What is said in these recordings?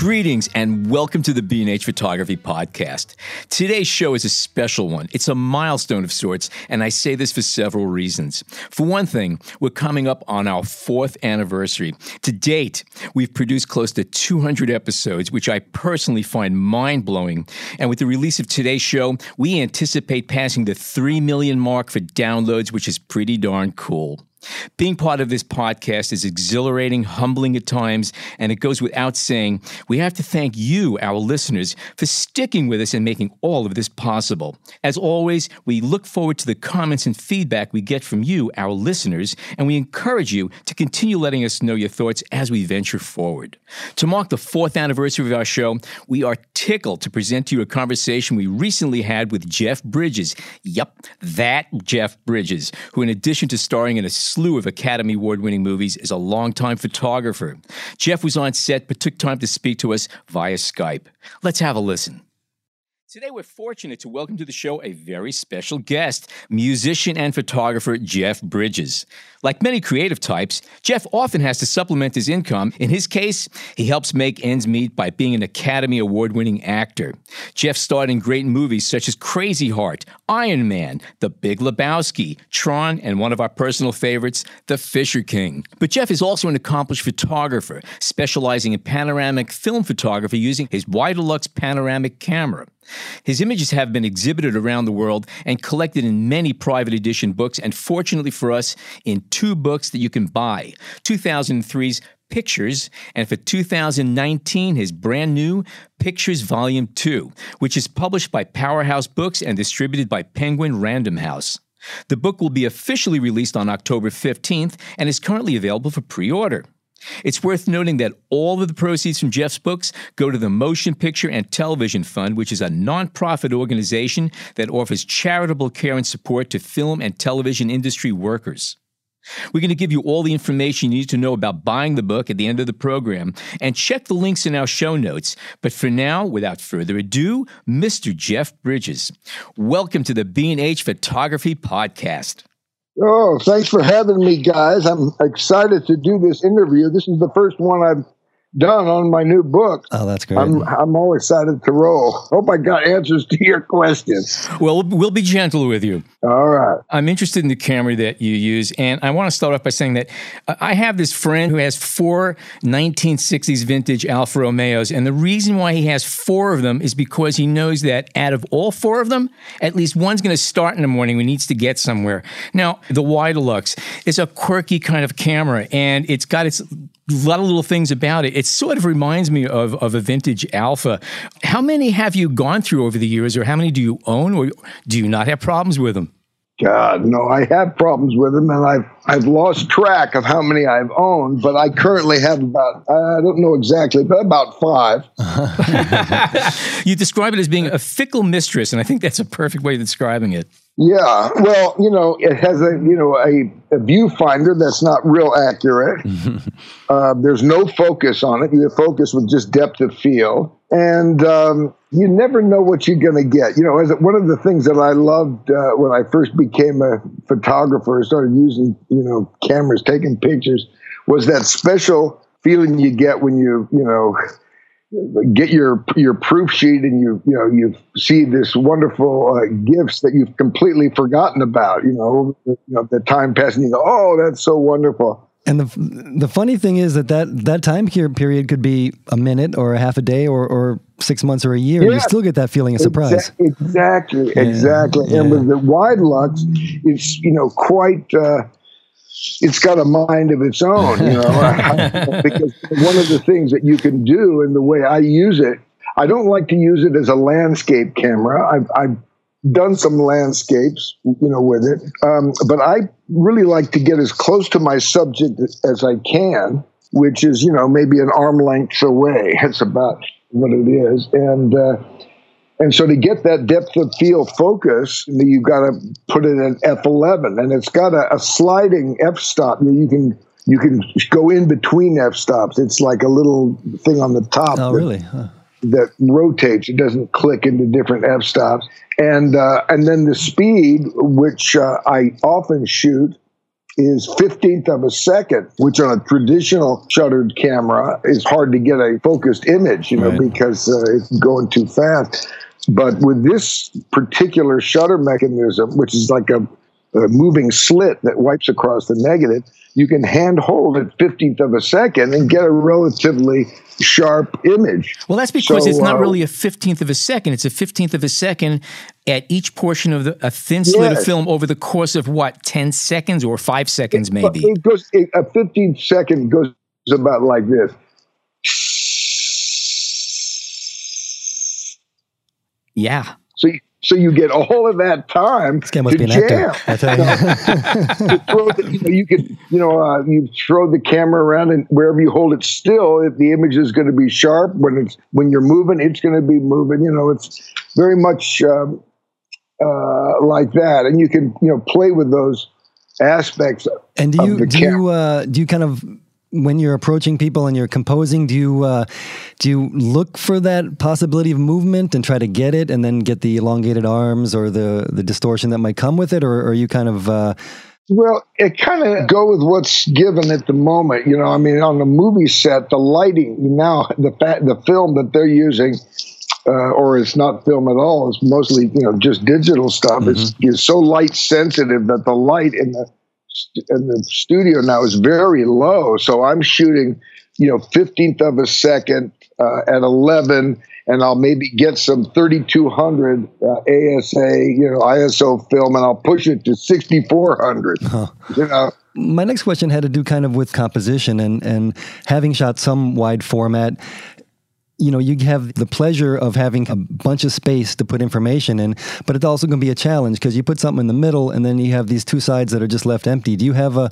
Greetings and welcome to the B&H Photography Podcast. Today's show is a special one. It's a milestone of sorts, and I say this for several reasons. For one thing, we're coming up on our fourth anniversary. To date, we've produced close to 200 episodes, which I personally find mind blowing. And with the release of today's show, we anticipate passing the 3 million mark for downloads, which is pretty darn cool. Being part of this podcast is exhilarating, humbling at times, and it goes without saying, we have to thank you, our listeners, for sticking with us and making all of this possible. As always, we look forward to the comments and feedback we get from you, our listeners, and we encourage you to continue letting us know your thoughts as we venture forward. To mark the fourth anniversary of our show, we are tickled to present to you a conversation we recently had with Jeff Bridges. Yep, that Jeff Bridges, who, in addition to starring in a slew of Academy Award winning movies, is a longtime photographer. Jeff was on set but took time to speak to us via Skype. Let's have a listen. Today, we're fortunate to welcome to the show a very special guest, musician and photographer Jeff Bridges. Like many creative types, Jeff often has to supplement his income. In his case, he helps make ends meet by being an Academy Award winning actor. Jeff starred in great movies such as Crazy Heart, Iron Man, The Big Lebowski, Tron, and one of our personal favorites, The Fisher King. But Jeff is also an accomplished photographer, specializing in panoramic film photography using his Widelux panoramic camera. His images have been exhibited around the world and collected in many private edition books, and fortunately for us, in two books that you can buy 2003's Pictures, and for 2019, his brand new Pictures Volume 2, which is published by Powerhouse Books and distributed by Penguin Random House. The book will be officially released on October 15th and is currently available for pre order. It's worth noting that all of the proceeds from Jeff's books go to the Motion Picture and Television Fund, which is a nonprofit organization that offers charitable care and support to film and television industry workers. We're going to give you all the information you need to know about buying the book at the end of the program and check the links in our show notes. But for now, without further ado, Mr. Jeff Bridges. Welcome to the B&H Photography Podcast. Oh, thanks for having me, guys. I'm excited to do this interview. This is the first one I've done on my new book. Oh, that's great. I'm I'm all excited to roll. Hope I got answers to your questions. Well, we'll be gentle with you. All right. I'm interested in the camera that you use, and I want to start off by saying that uh, I have this friend who has four 1960s vintage Alfa Romeos, and the reason why he has four of them is because he knows that out of all four of them, at least one's going to start in the morning when he needs to get somewhere. Now, the Wide Widelux is a quirky kind of camera, and it's got its a lot of little things about it. It sort of reminds me of, of a vintage Alfa. How many have you gone through over the years, or how many do you own, or do you not have problems with them? God, no, I have problems with them, and I've I've lost track of how many I've owned, but I currently have about I don't know exactly, but about five. you describe it as being a fickle mistress, and I think that's a perfect way of describing it. Yeah, well, you know, it has a you know a, a viewfinder that's not real accurate. uh, there's no focus on it. You focus with just depth of field, and um, you never know what you're going to get. You know, as one of the things that I loved uh, when I first became a photographer and started using you know cameras, taking pictures, was that special feeling you get when you you know get your your proof sheet and you you know you see this wonderful uh, gifts that you've completely forgotten about you know you know the time passing you go oh that's so wonderful and the the funny thing is that that, that time period could be a minute or a half a day or, or six months or a year. Yeah. You still get that feeling of surprise. Exactly, yeah. exactly. Yeah. And with the Widelux, it's you know quite. Uh, it's got a mind of its own, you know, because one of the things that you can do and the way I use it, I don't like to use it as a landscape camera. I've, I've done some landscapes, you know, with it, um, but I really like to get as close to my subject as I can, which is, you know, maybe an arm length away. It's about what it is, and. Uh, And so to get that depth of field focus, you've got to put it in f11, and it's got a, a sliding f stop. You can you can go in between f stops. It's like a little thing on the top. Oh, that, really? Huh. That rotates. It doesn't click into different f stops. And uh, and then the speed, which uh, I often shoot, is 15th of a second, which on a traditional shuttered camera is hard to get a focused image, you know, right. because uh, it's going too fast. But with this particular shutter mechanism, which is like a, a moving slit that wipes across the negative, you can hand hold at 15th of a second and get a relatively sharp image. Well, that's because so, it's not uh, really a 15th of a second. It's a 15th of a second at each portion of the, a thin slit yes. of film over the course of what, 10 seconds or five seconds, maybe? It goes, a 15th second goes about like this. Yeah. So you, so you get all of that time this guy must to be an jam. Actor, you. the, you, know, you could, you know, uh, you throw the camera around, and wherever you hold it still, if the image is going to be sharp. When it's when you're moving, it's going to be moving. You know, it's very much um, uh, like that, and you can you know play with those aspects. And do you do you uh, do you kind of when you're approaching people and you're composing, do you uh, do you look for that possibility of movement and try to get it, and then get the elongated arms or the the distortion that might come with it, or, or are you kind of uh, well, it kind of go with what's given at the moment. You know, I mean, on the movie set, the lighting now, the the film that they're using, uh, or it's not film at all. It's mostly you know just digital stuff. Mm-hmm. It's, it's so light sensitive that the light in the the studio now is very low. So I'm shooting, you know, 15th of a second uh, at 11, and I'll maybe get some 3200 uh, ASA, you know, ISO film, and I'll push it to 6400. Huh. You know. My next question had to do kind of with composition and, and having shot some wide format you know, you have the pleasure of having a bunch of space to put information in, but it's also going to be a challenge because you put something in the middle and then you have these two sides that are just left empty. Do you have a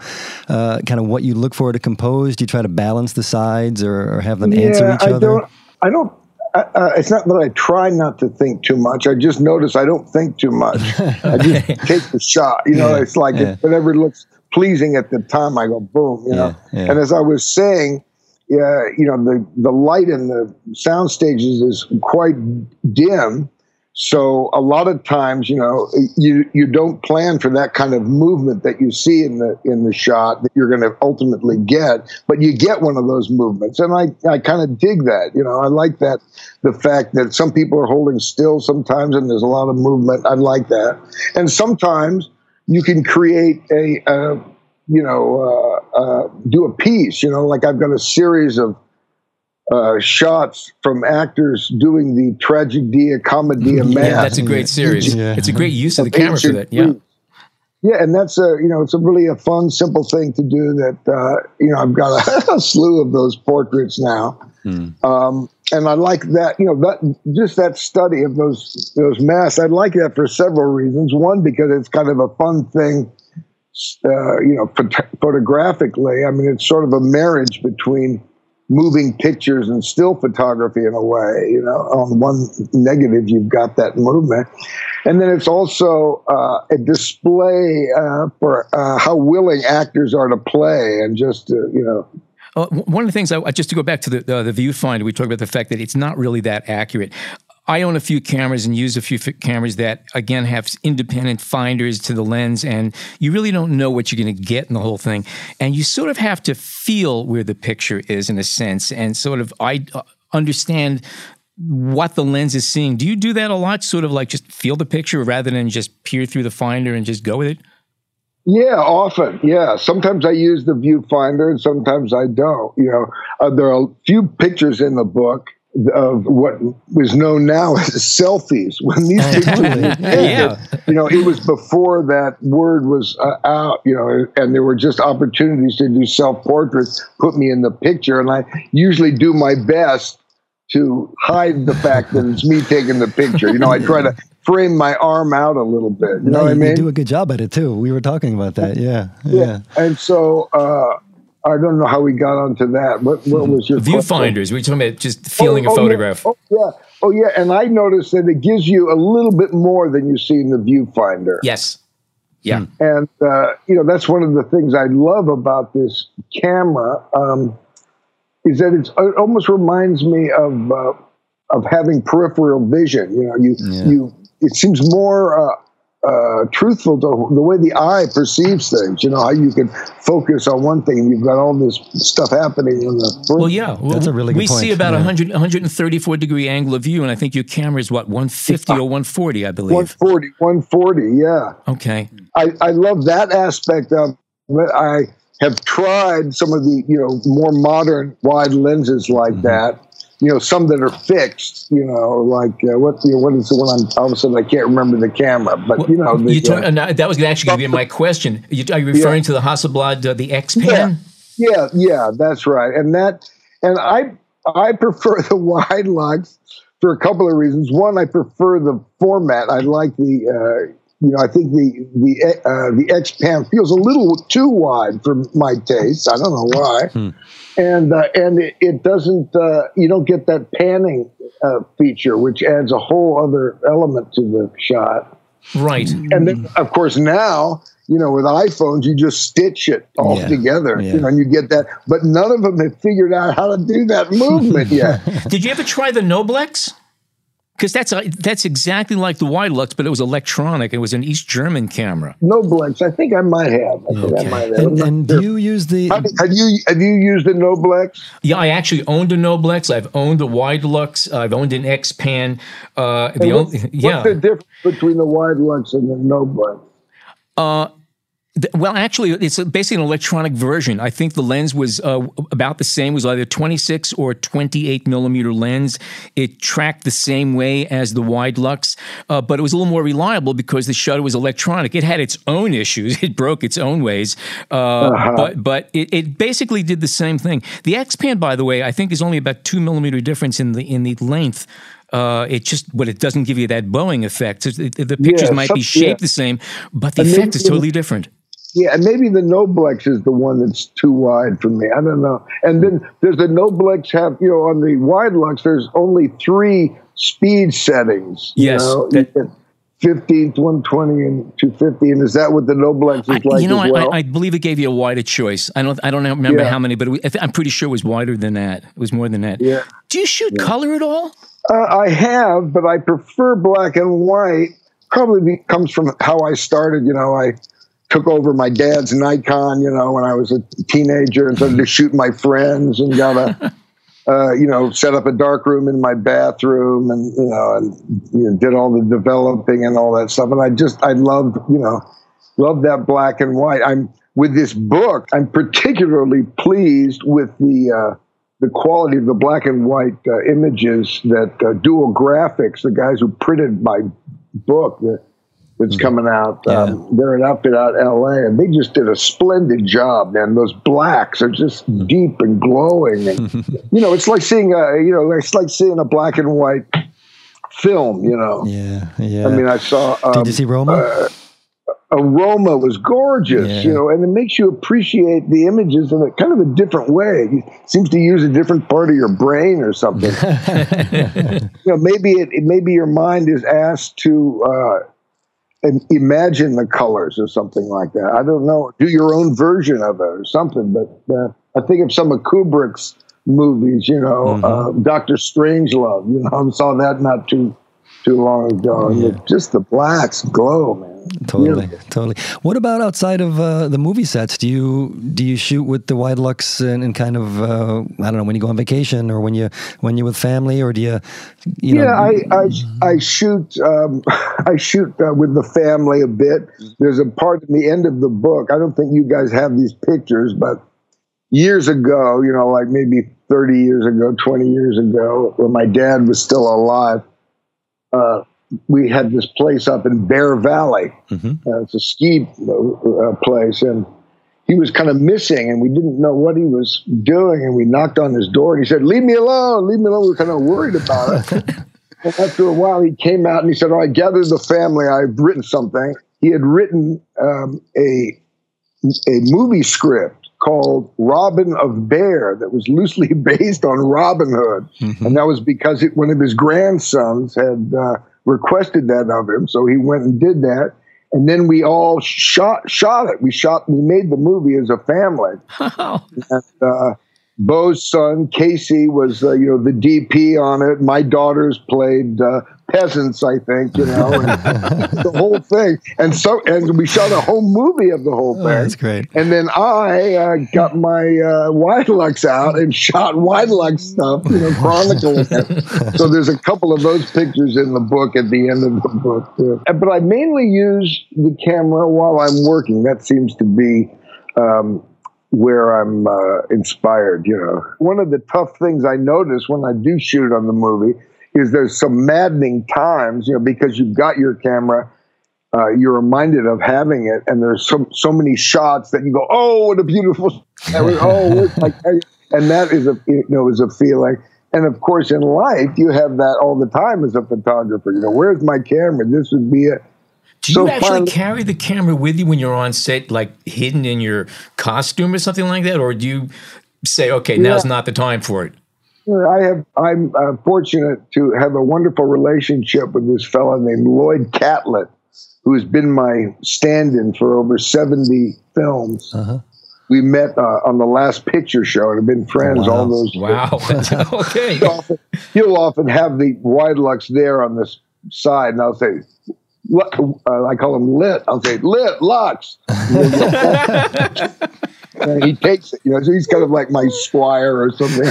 uh, kind of what you look for to compose? Do you try to balance the sides or, or have them yeah, answer each I other? Don't, I don't. Uh, it's not that I try not to think too much. I just notice I don't think too much. I just take the shot. You know, yeah, it's like yeah. whatever looks pleasing at the time, I go boom. You know, and as I was saying yeah, you know, the, the light in the sound stages is quite dim. So a lot of times, you know, you you don't plan for that kind of movement that you see in the in the shot that you're going to ultimately get, but you get one of those movements, and I I kind of dig that. You know, I like that the fact that some people are holding still sometimes, and there's a lot of movement. I like that, and sometimes you can create a, a you know, uh, uh, do a piece. You know, like I've got a series of uh, shots from actors doing the tragedia commedia mass. Yeah, that's a great series. Yeah. It's a great use of the camera for that. Yeah. Yeah, and that's a you know it's a really a fun, simple thing to do. That uh, you know I've got a, a slew of those portraits now, hmm. um, and I like that you know that just that study of those those masks. I like that for several reasons. One because it's kind of a fun thing uh, you know, phot- photographically. I mean, it's sort of a marriage between moving pictures and still photography in a way. You know, on one negative, you've got that movement, and then it's also uh, a display uh, for uh, how willing actors are to play and just you know. Uh, one of the things, I, just to go back to the, the viewfinder, we talked about the fact that it's not really that accurate. I own a few cameras and use a few cameras that, again, have independent finders to the lens, and you really don't know what you're going to get in the whole thing. And you sort of have to feel where the picture is in a sense and sort of I uh, understand what the lens is seeing. Do you do that a lot? Sort of like just feel the picture rather than just peer through the finder and just go with it? Yeah, often. Yeah. Sometimes I use the viewfinder and sometimes I don't. You know, uh, there are a few pictures in the book of what was known now as selfies. When these pictures were taken, yeah. you know, it was before that word was uh, out, you know, and there were just opportunities to do self portraits, put me in the picture. And I usually do my best to hide the fact that it's me taking the picture. You know, I try to frame my arm out a little bit. You no, know what I mean? You do a good job at it too. We were talking about that. Yeah. Yeah. yeah. And so, uh, I don't know how we got onto that. What, what was your viewfinders? We're talking about just feeling oh, a photograph. Oh yeah. oh yeah, oh yeah. And I noticed that it gives you a little bit more than you see in the viewfinder. Yes. Yeah. And uh, you know that's one of the things I love about this camera um, is that it's, it almost reminds me of uh, of having peripheral vision. You know, you yeah. you it seems more uh, uh, truthful to the way the eye perceives things. You know how you can focus on one thing and you've got all this stuff happening in the. Front. Well, yeah, well, that's a really good we point. see about yeah. 100, 134 degree angle of view, and I think your camera is what 150 or 140, I believe. 140, 140, yeah. Okay. I, I love that aspect of it. I have tried some of the you know more modern wide lenses like mm-hmm. that you know, some that are fixed, you know, like uh, what you know, what is the one I'm all of a sudden I can't remember the camera, but well, you know, the, you talk, uh, that was actually going to be my question. You, are you referring yeah. to the Hasselblad, uh, the XPan? Yeah. yeah, yeah, that's right, and that, and I I prefer the Widelux for a couple of reasons. One, I prefer the format. I like the uh, you know, I think the the uh, the XPan feels a little too wide for my taste. I don't know why, hmm. And uh, and it, it doesn't. Uh, you don't get that panning uh, feature, which adds a whole other element to the shot. Right, and then of course now you know with iPhones you just stitch it all yeah. together, yeah. you know, and you get that. But none of them have figured out how to do that movement yet. Did you ever try the Noblex? Because that's uh, that's exactly like the Widelux, but it was electronic. It was an East German camera. No Noblex. I think I might have. I okay. I might have. And, and do you use the? Have, have, you have you used a Noblex? Yeah, I actually owned a Noblex. I've owned a Widelux. I've owned an XPan. Uh, the what's, only, yeah. What's the difference between the Widelux and the Noblex? Uh, well, actually, it's basically an electronic version. I think the lens was uh, about the same. It was either 26 or 28 millimeter lens. It tracked the same way as the Widelux, uh, but it was a little more reliable because the shutter was electronic. It had its own issues. It broke its own ways, uh, uh-huh. but but it, it, basically did the same thing. The XPan, by the way, I think is only about two millimeter difference in the in the length. Uh, it just, but it doesn't give you that bowing effect. The, the pictures yeah, might be shaped yeah. the same, but the and effect is totally different. Yeah, and maybe the Noblex is the one that's too wide for me. I don't know. And then does the Noblex have, you know, on the Widelux, there's only three speed settings. Yes. You know? that, 50, 120, and 250. And is that what the Noblex is I, like? You know, well? I, I, believe it gave you a wider choice. I don't, I don't remember yeah. how many, but it, I'm pretty sure it was wider than that. It was more than that. Yeah. Do you shoot yeah. color at all? Uh, I have, but I prefer black and white. Probably comes from how I started. You know, I took over my dad's Nikon, you know, when I was a teenager and started to shoot my friends and got a, uh, you know, set up a dark room in my bathroom and, you know, and you know, did all the developing and all that stuff. And I just, I loved, you know, loved that black and white. I'm with this book, I'm particularly pleased with the, uh, the quality of the black and white uh, images that uh, Dual Graphics, the guys who printed my book, the, that's mm-hmm. coming out. Yeah. Um, they're an outfit out in LA, and they just did a splendid job. Man, those blacks are just mm-hmm. deep and glowing, and you know, it's like seeing a you know, it's like seeing a black and white film. You know. Yeah, yeah. I mean, I saw. Um, did you see Roma? Uh, Roma was gorgeous, yeah. you know, and it makes you appreciate the images in a kind of a different way. It seems to use a different part of your brain or something. you know, maybe it, maybe your mind is asked to uh, imagine the colors or something like that. I don't know. Do your own version of it or something. But uh, I think of some of Kubrick's movies. You know, mm-hmm. uh, Doctor Strangelove. You know, I saw that not too too long ago. Yeah. just the blacks glow, man. Totally, Beautiful. totally. What about outside of uh, the movie sets? Do you do you shoot with the Widelux and, and kind of uh, I don't know when you go on vacation or when you when you're with family or do you? you yeah, know, I, I I shoot um, I shoot uh, with the family a bit. There's a part in the end of the book. I don't think you guys have these pictures, but years ago, you know, like maybe 30 years ago, 20 years ago, when my dad was still alive. Uh, we had this place up in Bear Valley. Mm-hmm. Uh, it's a ski uh, place, and he was kind of missing, and we didn't know what he was doing. And we knocked on his door, and he said, "Leave me alone, leave me alone." We were kind of worried about it. and after a while, he came out and he said, "Oh, I gathered the family. I've written something." He had written um, a a movie script called Robin of Bear that was loosely based on Robin Hood. Mm-hmm. And that was because it, one of his grandsons had uh, requested that of him. So he went and did that. And then we all shot shot it. We shot. We made the movie as a family. and, uh, Beau's son Casey was, uh, you know, the DP on it. My daughters played uh, peasants, I think, you know, the whole thing. And so, and we shot a whole movie of the whole oh, thing. Oh, that's great. And then I uh, got my uh, Widelux out and shot Widelux stuff, you know, chronicling it. So there's a couple of those pictures in the book at the end of the book. Too. But I mainly use the camera while I'm working. That seems to be. Um, where I'm uh, inspired, you know. One of the tough things I notice when I do shoot on the movie is there's some maddening times, you know, because you've got your camera, uh, you're reminded of having it, and there's so so many shots that you go, oh, what a beautiful, oh, and that is a you know is a feeling. And of course, in life, you have that all the time as a photographer. You know, where's my camera? This would be it. Do you so actually carry the camera with you when you're on set, like hidden in your costume or something like that, or do you say, "Okay, yeah. now's not the time for it"? I have. I'm uh, fortunate to have a wonderful relationship with this fellow named Lloyd Catlett, who has been my stand-in for over seventy films. Uh-huh. We met uh, on the last picture show and have been friends wow. all those. Wow. okay. He'll often, he'll often have the Widelux there on this side, and I'll say, uh, I call him lit. I'll say lit Lux. and he takes it. You know, so he's kind of like my squire or something.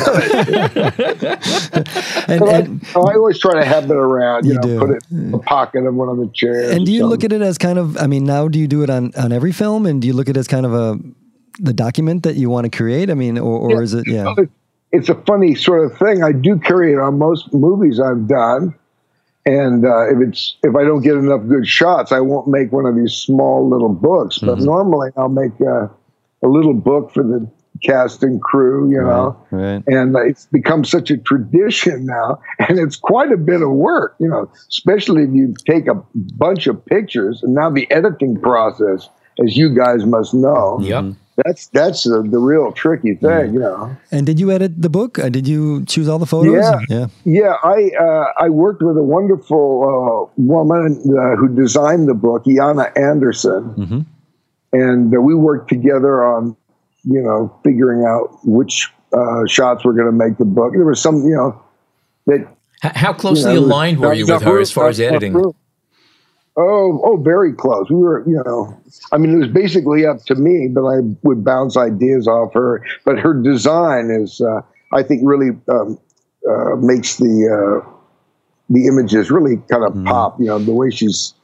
and, and I, I, always try to have it around. You, you know, do. put it in the pocket of one of the chairs. And do you look at it as kind of? I mean, now do you do it on on every film? And do you look at it as kind of a the document that you want to create? I mean, or, or yeah. is it? Yeah. It's a funny sort of thing. I do carry it on most movies I've done. And uh, if it's if I don't get enough good shots, I won't make one of these small little books. But mm-hmm. normally, I'll make uh, a little book for the cast and crew, you know. Right, And it's become such a tradition now, and it's quite a bit of work, you know, especially if you take a bunch of pictures and now the editing process, as you guys must know. Yep. That's that's the, the real tricky thing, you know. And did you edit the book? Uh, did you choose all the photos? Yeah, yeah. yeah I uh, I worked with a wonderful uh, woman uh, who designed the book, Yana Anderson. Mm-hmm and uh, we worked together on you know figuring out which uh, shots were going to make the book. There was some you know that. How closely you know, aligned were you with her as far as editing? Oh, oh, very close. We were, you know, I mean, it was basically up to me, but I would bounce ideas off her. But her design is, uh, I think, really um, uh, makes the uh, the images really kind of mm. pop. You know, the way she's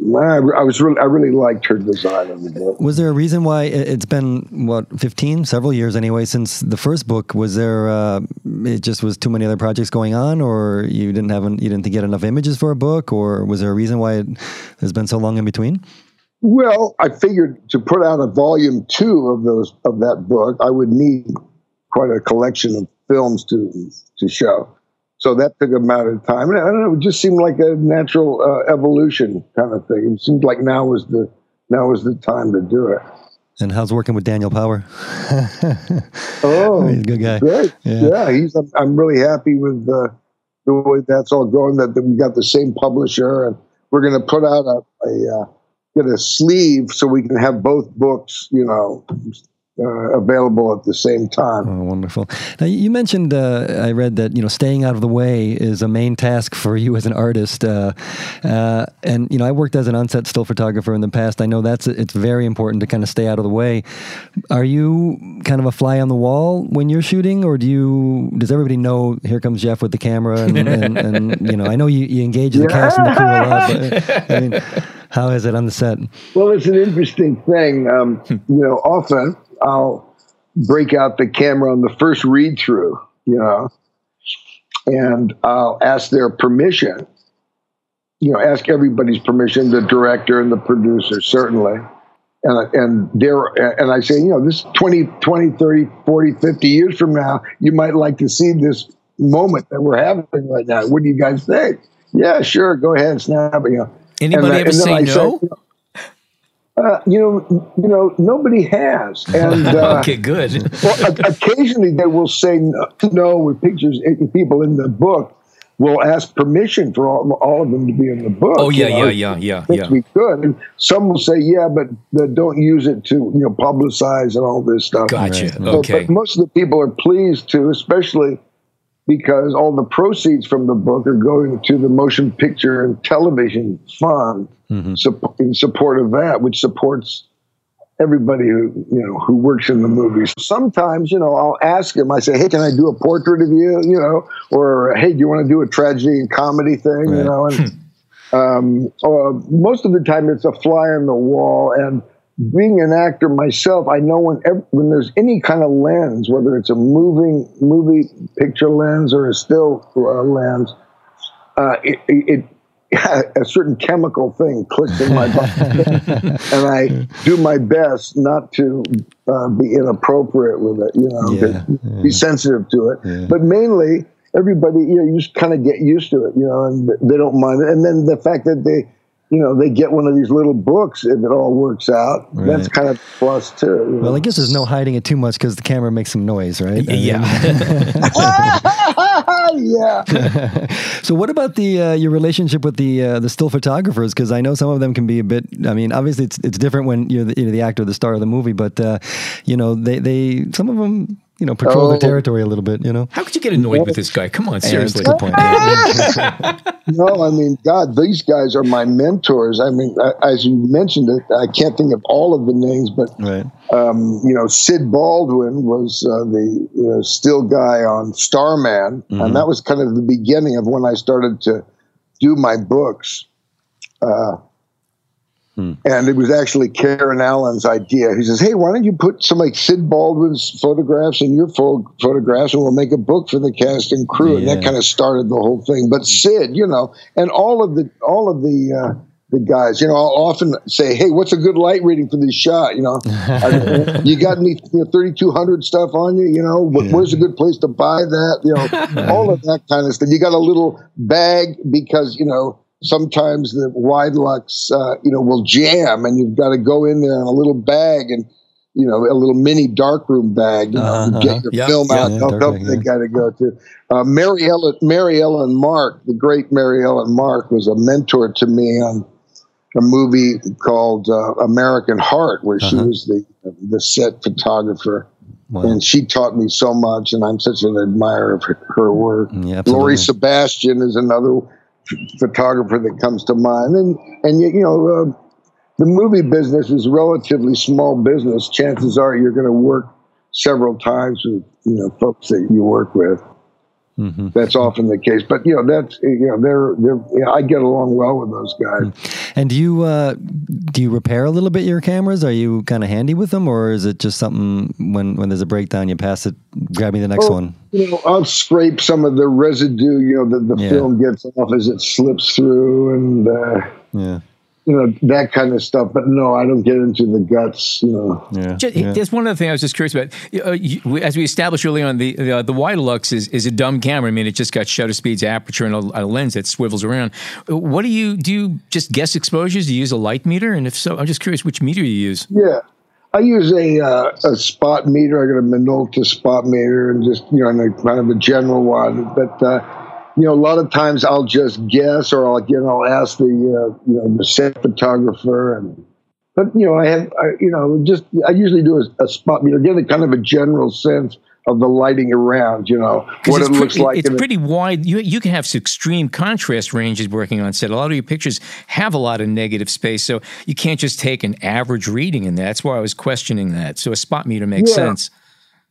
I, was really, I really liked her design of the book. Was there a reason why it's been what fifteen, several years anyway, since the first book? Was there? Uh, it just was too many other projects going on, or you didn't have, an, you didn't get enough images for a book, or was there a reason why it has been so long in between? Well, I figured to put out a volume two of those of that book, I would need quite a collection of films to to show. So that took a matter of time. And I don't know, it just seemed like a natural uh, evolution kind of thing. It seemed like now was the now was the time to do it. And how's working with Daniel Power? oh, he's a good guy. Great. Yeah, yeah he's. I'm, I'm really happy with uh, the way that's all going. That, that, we got the same publisher, and we're going to put out a, a uh, get a sleeve so we can have both books. You know, uh, available at the same time. Oh, wonderful! Now you mentioned uh, I read that you know staying out of the way is a main task for you as an artist, uh, uh and you know I worked as an onset still photographer in the past. I know that's it's very important to kind of stay out of the way. Are you kind of a fly on the wall when you're shooting, or do you does everybody know here comes Jeff with the camera and, and, and you know I know you, you engage the cast and the crew a lot, but I mean. How is it on the set? Well, it's an interesting thing. Um, you know, often I'll break out the camera on the first read through, you know, and I'll ask their permission. You know, ask everybody's permission, the director and the producer, certainly. And, and there, and I say, you know, this 20, 20, 30, 40, 50 years from now, you might like to see this moment that we're having right now. What do you guys think? Yeah, sure. Go ahead, snap. It. You know. Anybody and, ever say no? You know, Uh, you know, you know, nobody has, and uh, okay, good. well, occasionally they will say no with pictures. People in the book will ask permission for all, all of them to be in the book. Oh yeah, you know, yeah, yeah, yeah, yeah. We could, and some will say, yeah, but, but don't use it to you know publicize and all this stuff. Gotcha. So, okay. But most of the people are pleased to, especially because all the proceeds from the book are going to the motion picture and television fund mm-hmm. in support of that, which supports everybody who you know who works in the movies. Sometimes you know I'll ask him. I say, "Hey, can I do a portrait of you?" You know, or "Hey, do you want to do a tragedy and comedy thing?" Right. You know, and um, uh, most of the time it's a fly on the wall. And being an actor myself, I know when when there's any kind of lens, whether it's a moving movie picture lens or a still uh, lens. Uh, it, it, a certain chemical thing clicks in my body, and I do my best not to uh, be inappropriate with it. You know, yeah, yeah. be sensitive to it. Yeah. But mainly, everybody, you know, you just kind of get used to it. You know, and they don't mind it. And then the fact that they you know, they get one of these little books if it all works out. Right. That's kind of plus too. Well, know? I guess there's no hiding it too much because the camera makes some noise, right? Yeah. yeah. so, what about the uh, your relationship with the uh, the still photographers? Because I know some of them can be a bit. I mean, obviously it's it's different when you're the, you're the actor, the star of the movie, but uh, you know, they they some of them you know, patrol oh. the territory a little bit, you know. How could you get annoyed with this guy? Come on, seriously. Yeah, point, no, I mean, God, these guys are my mentors. I mean, as you mentioned it, I can't think of all of the names, but, right. um, you know, Sid Baldwin was uh, the you know, still guy on Starman. Mm-hmm. And that was kind of the beginning of when I started to do my books. Uh, Hmm. And it was actually Karen Allen's idea. He says, "Hey, why don't you put some like Sid Baldwin's photographs in your full photographs, and we'll make a book for the cast and crew." Yeah. And that kind of started the whole thing. But Sid, you know, and all of the all of the uh, the guys, you know, I'll often say, "Hey, what's a good light reading for this shot?" You know, you got any you know, thirty two hundred stuff on you? You know, yeah. where's a good place to buy that? You know, all of that kind of stuff. You got a little bag because you know sometimes the Widelux, uh, you know, will jam, and you've got to go in there in a little bag and you know a little mini darkroom bag, you know, uh-huh. get your yep. film out. Yeah, help, help they got to go to. Uh, Mary Ellen, Mary Ellen Mark, the great Mary Ellen Mark, was a mentor to me on a movie called uh, American Heart, where uh-huh. she was the the set photographer. Wow. And she taught me so much, and I'm such an admirer of her, her work. Yeah, Lorey Sebastian is another photographer that comes to mind. And and you know, uh, the movie business is relatively small business. Chances are you're going to work several times with you know folks that you work with. Mm-hmm. That's often the case, but you know that's you know they're they're you know, I get along well with those guys. Mm-hmm. And do you uh, do you repair a little bit your cameras? Are you kind of handy with them, or is it just something when when there's a breakdown you pass it, grab me the next oh, one? You know, I'll scrape some of the residue you know that the yeah. film gets off as it slips through, and uh, yeah you know that kind of stuff. But no, I don't get into the guts. You know. Yeah. Just, yeah. There's one other thing I was just curious about. Uh, you, as we established early on, the uh, the Widelux is, is a dumb camera. I mean, it just got shutter speeds, aperture, and a, a, lens that swivels around. What do you do? You just guess exposures? Do you use a light meter? And if so, I'm just curious which meter you use. Yeah. I use a uh, a spot meter. I got a Minolta spot meter, and just you know, kind of a general one. But uh, you know, a lot of times I'll just guess, or I'll you know ask the uh, you know the set photographer, and but you know I have I, you know just I usually do a, a spot you know get a kind of a general sense of the lighting around, you know, what it looks like. It's pretty wide. You you can have extreme contrast ranges working on set. A lot of your pictures have a lot of negative space, so you can't just take an average reading in that. That's why I was questioning that. So a spot meter makes yeah. sense.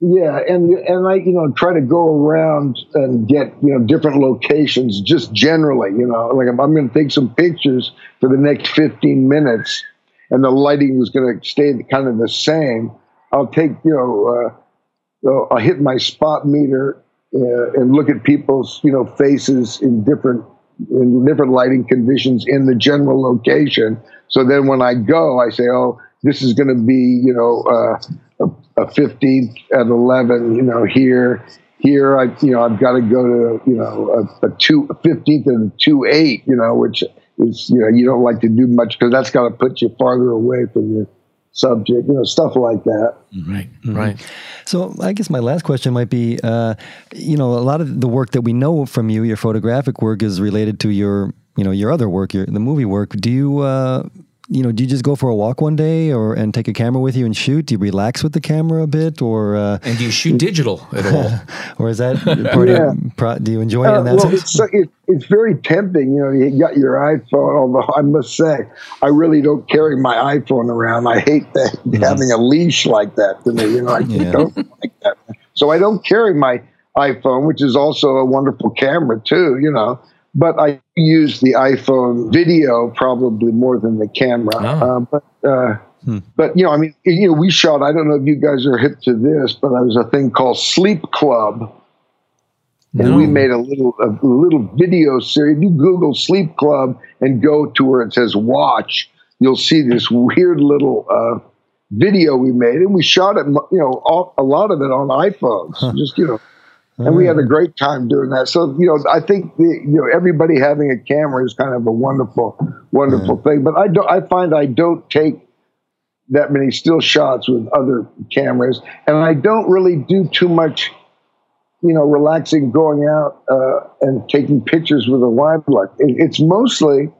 Yeah, and and I you know try to go around and get you know different locations just generally. You know, like I'm, I'm going to take some pictures for the next 15 minutes, and the lighting is going to stay kind of the same. I'll take you know uh, I'll hit my spot meter uh, and look at people's you know faces in different in different lighting conditions in the general location. So then when I go, I say, oh, this is going to be you know. Uh, a 15th at 11, you know, here, here, I, you know, I've got to go to, you know, a, a two, a 15th and a two eight, you know, which is you know you don't like to do much because that's got to put you farther away from your subject, you know, stuff like that. Right, right. So I guess my last question might be, uh, you know, a lot of the work that we know from you, your photographic work, is related to your, you know, your other work, your the movie work. Do you, uh, you know, do you just go for a walk one day, or and take a camera with you and shoot? Do you relax with the camera a bit, or uh, And do you shoot digital at all? or is that part Yeah. of? Pro, do you enjoy it Uh, in that well, sense? it's, so- it, it's very tempting. You know, you got your iPhone, although I must say, I really don't carry my iPhone around. I hate that, having a leash like that to me. You know, I Yeah. don't like that. So I don't carry my iPhone, which is also a wonderful camera, too, you know. But I use the iPhone video probably more than the camera. Oh. Uh, but, uh, but, you know, I mean, you know, we shot, I don't know if you guys are hip to this, but there was a thing called Sleep Club and we made a little a little video series. If you Google Sleep Club and go to where it says watch, you'll see this weird little uh, video we made, and we shot it. You know, all, a lot of it on iPhones. Just you know. And we had a great time doing that. So you know, I think the, you know everybody having a camera is kind of a wonderful, wonderful thing. But I don't. I find I don't take that many still shots with other cameras, and I don't really do too much you know, relaxing, going out uh, and taking pictures with a look. It, it's mostly,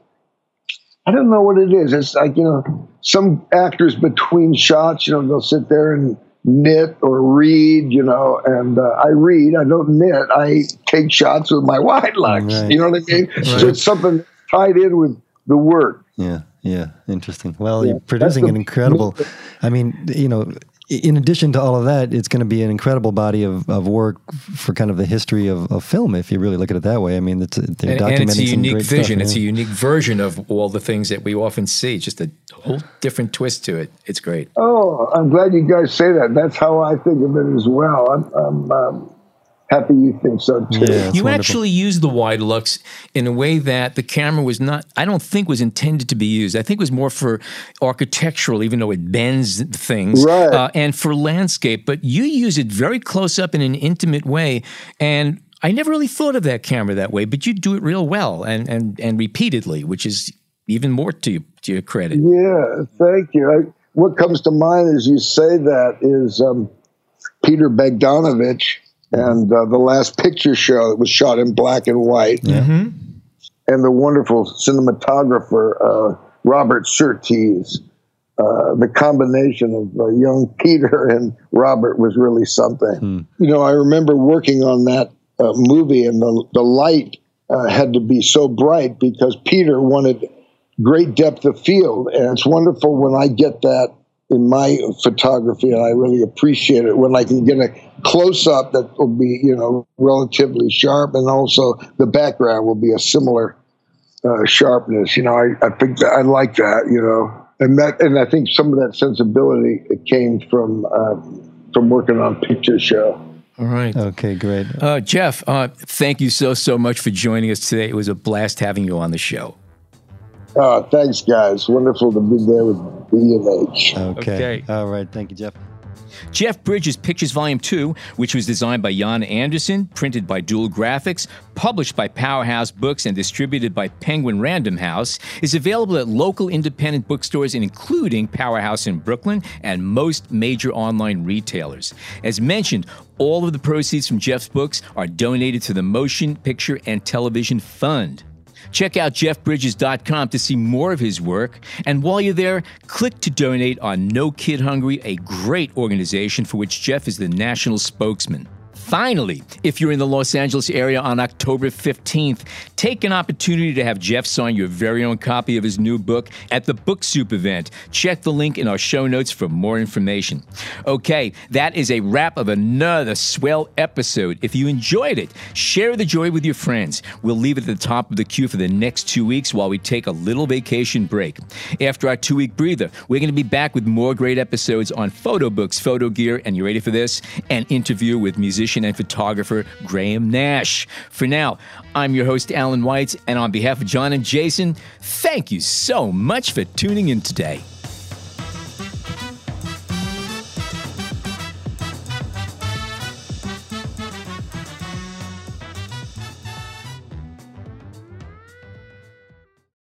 I don't know what it is. It's like, you know, some actors between shots, you know, they'll sit there and knit or read, you know, and uh, I read, I don't knit, I take shots with my Widelux. Right. You know what I mean? So it's something tied in with the work. Yeah, yeah, interesting. Well, Yeah, you're producing an incredible. I mean, you know, in addition to all of that, it's going to be an incredible body of, of work for kind of the history of, of film, if you really look at it that way. I mean, it's they're And, documenting and it's a unique vision. Stuff, It's a unique version of all the things that we often see. Just a whole different twist to it. It's great. Oh, I'm glad you guys say that. That's how I think of it as well. I'm, I'm um, happy you think so too. Yeah, you wonderful. actually used the Widelux in a way that the camera was not, I don't think was intended to be used. I think it was more for architectural, even though it bends things, Right. uh, and for landscape. But you use it very close up in an intimate way. And I never really thought of that camera that way, but you do it real well and, and, and repeatedly, which is even more to, you, to your credit. Yeah, thank you. I, what comes to mind as you say that is um, Peter Bogdanovich and uh, the last picture show that was shot in black and white, Mm-hmm. and the wonderful cinematographer uh, Robert Surtees. Uh, the combination of uh, young Peter and Robert was really something. You know, I remember working on that uh, movie, and the the light uh, had to be so bright because Peter wanted great depth of field, and it's wonderful when I get that in my photography, and I really appreciate it when I can get a close up that will be, you know, relatively sharp, and also the background will be a similar uh, sharpness. You know, I, I think that I like that. You know, and that and I think some of that sensibility it came from uh, from working on picture show. All right. Okay, great. Uh, Jeff, uh, thank you so, so much for joining us today. It was a blast having you on the show. Uh, thanks, guys. Wonderful to be there with B and H. Okay. okay. All right. Thank you, Jeff. Jeff Bridges Pictures Volume 2, which was designed by Jan Anderson, printed by Dual Graphics, published by Powerhouse Books, and distributed by Penguin Random House, is available at local independent bookstores, including Powerhouse in Brooklyn and most major online retailers. As mentioned, all of the proceeds from Jeff's books are donated to the Motion Picture and Television Fund. Check out jeffbridges.com to see more of his work. And while you're there, click to donate on No Kid Hungry, a great organization for which Jeff is the national spokesman. Finally, if you're in the Los Angeles area on October 15th, take an opportunity to have Jeff sign your very own copy of his new book at the Book Soup event. Check the link in our show notes for more information. Okay, that is a wrap of another swell episode. If you enjoyed it, share the joy with your friends. We'll leave it at the top of the queue for the next two weeks while we take a little vacation break. After our two week breather, we're going to be back with more great episodes on photo books, photo gear, and you ready for this? An interview with musician and photographer Graham Nash. For now, I'm your host, Allan Weitz, and on behalf of John and Jason, thank you so much for tuning in today.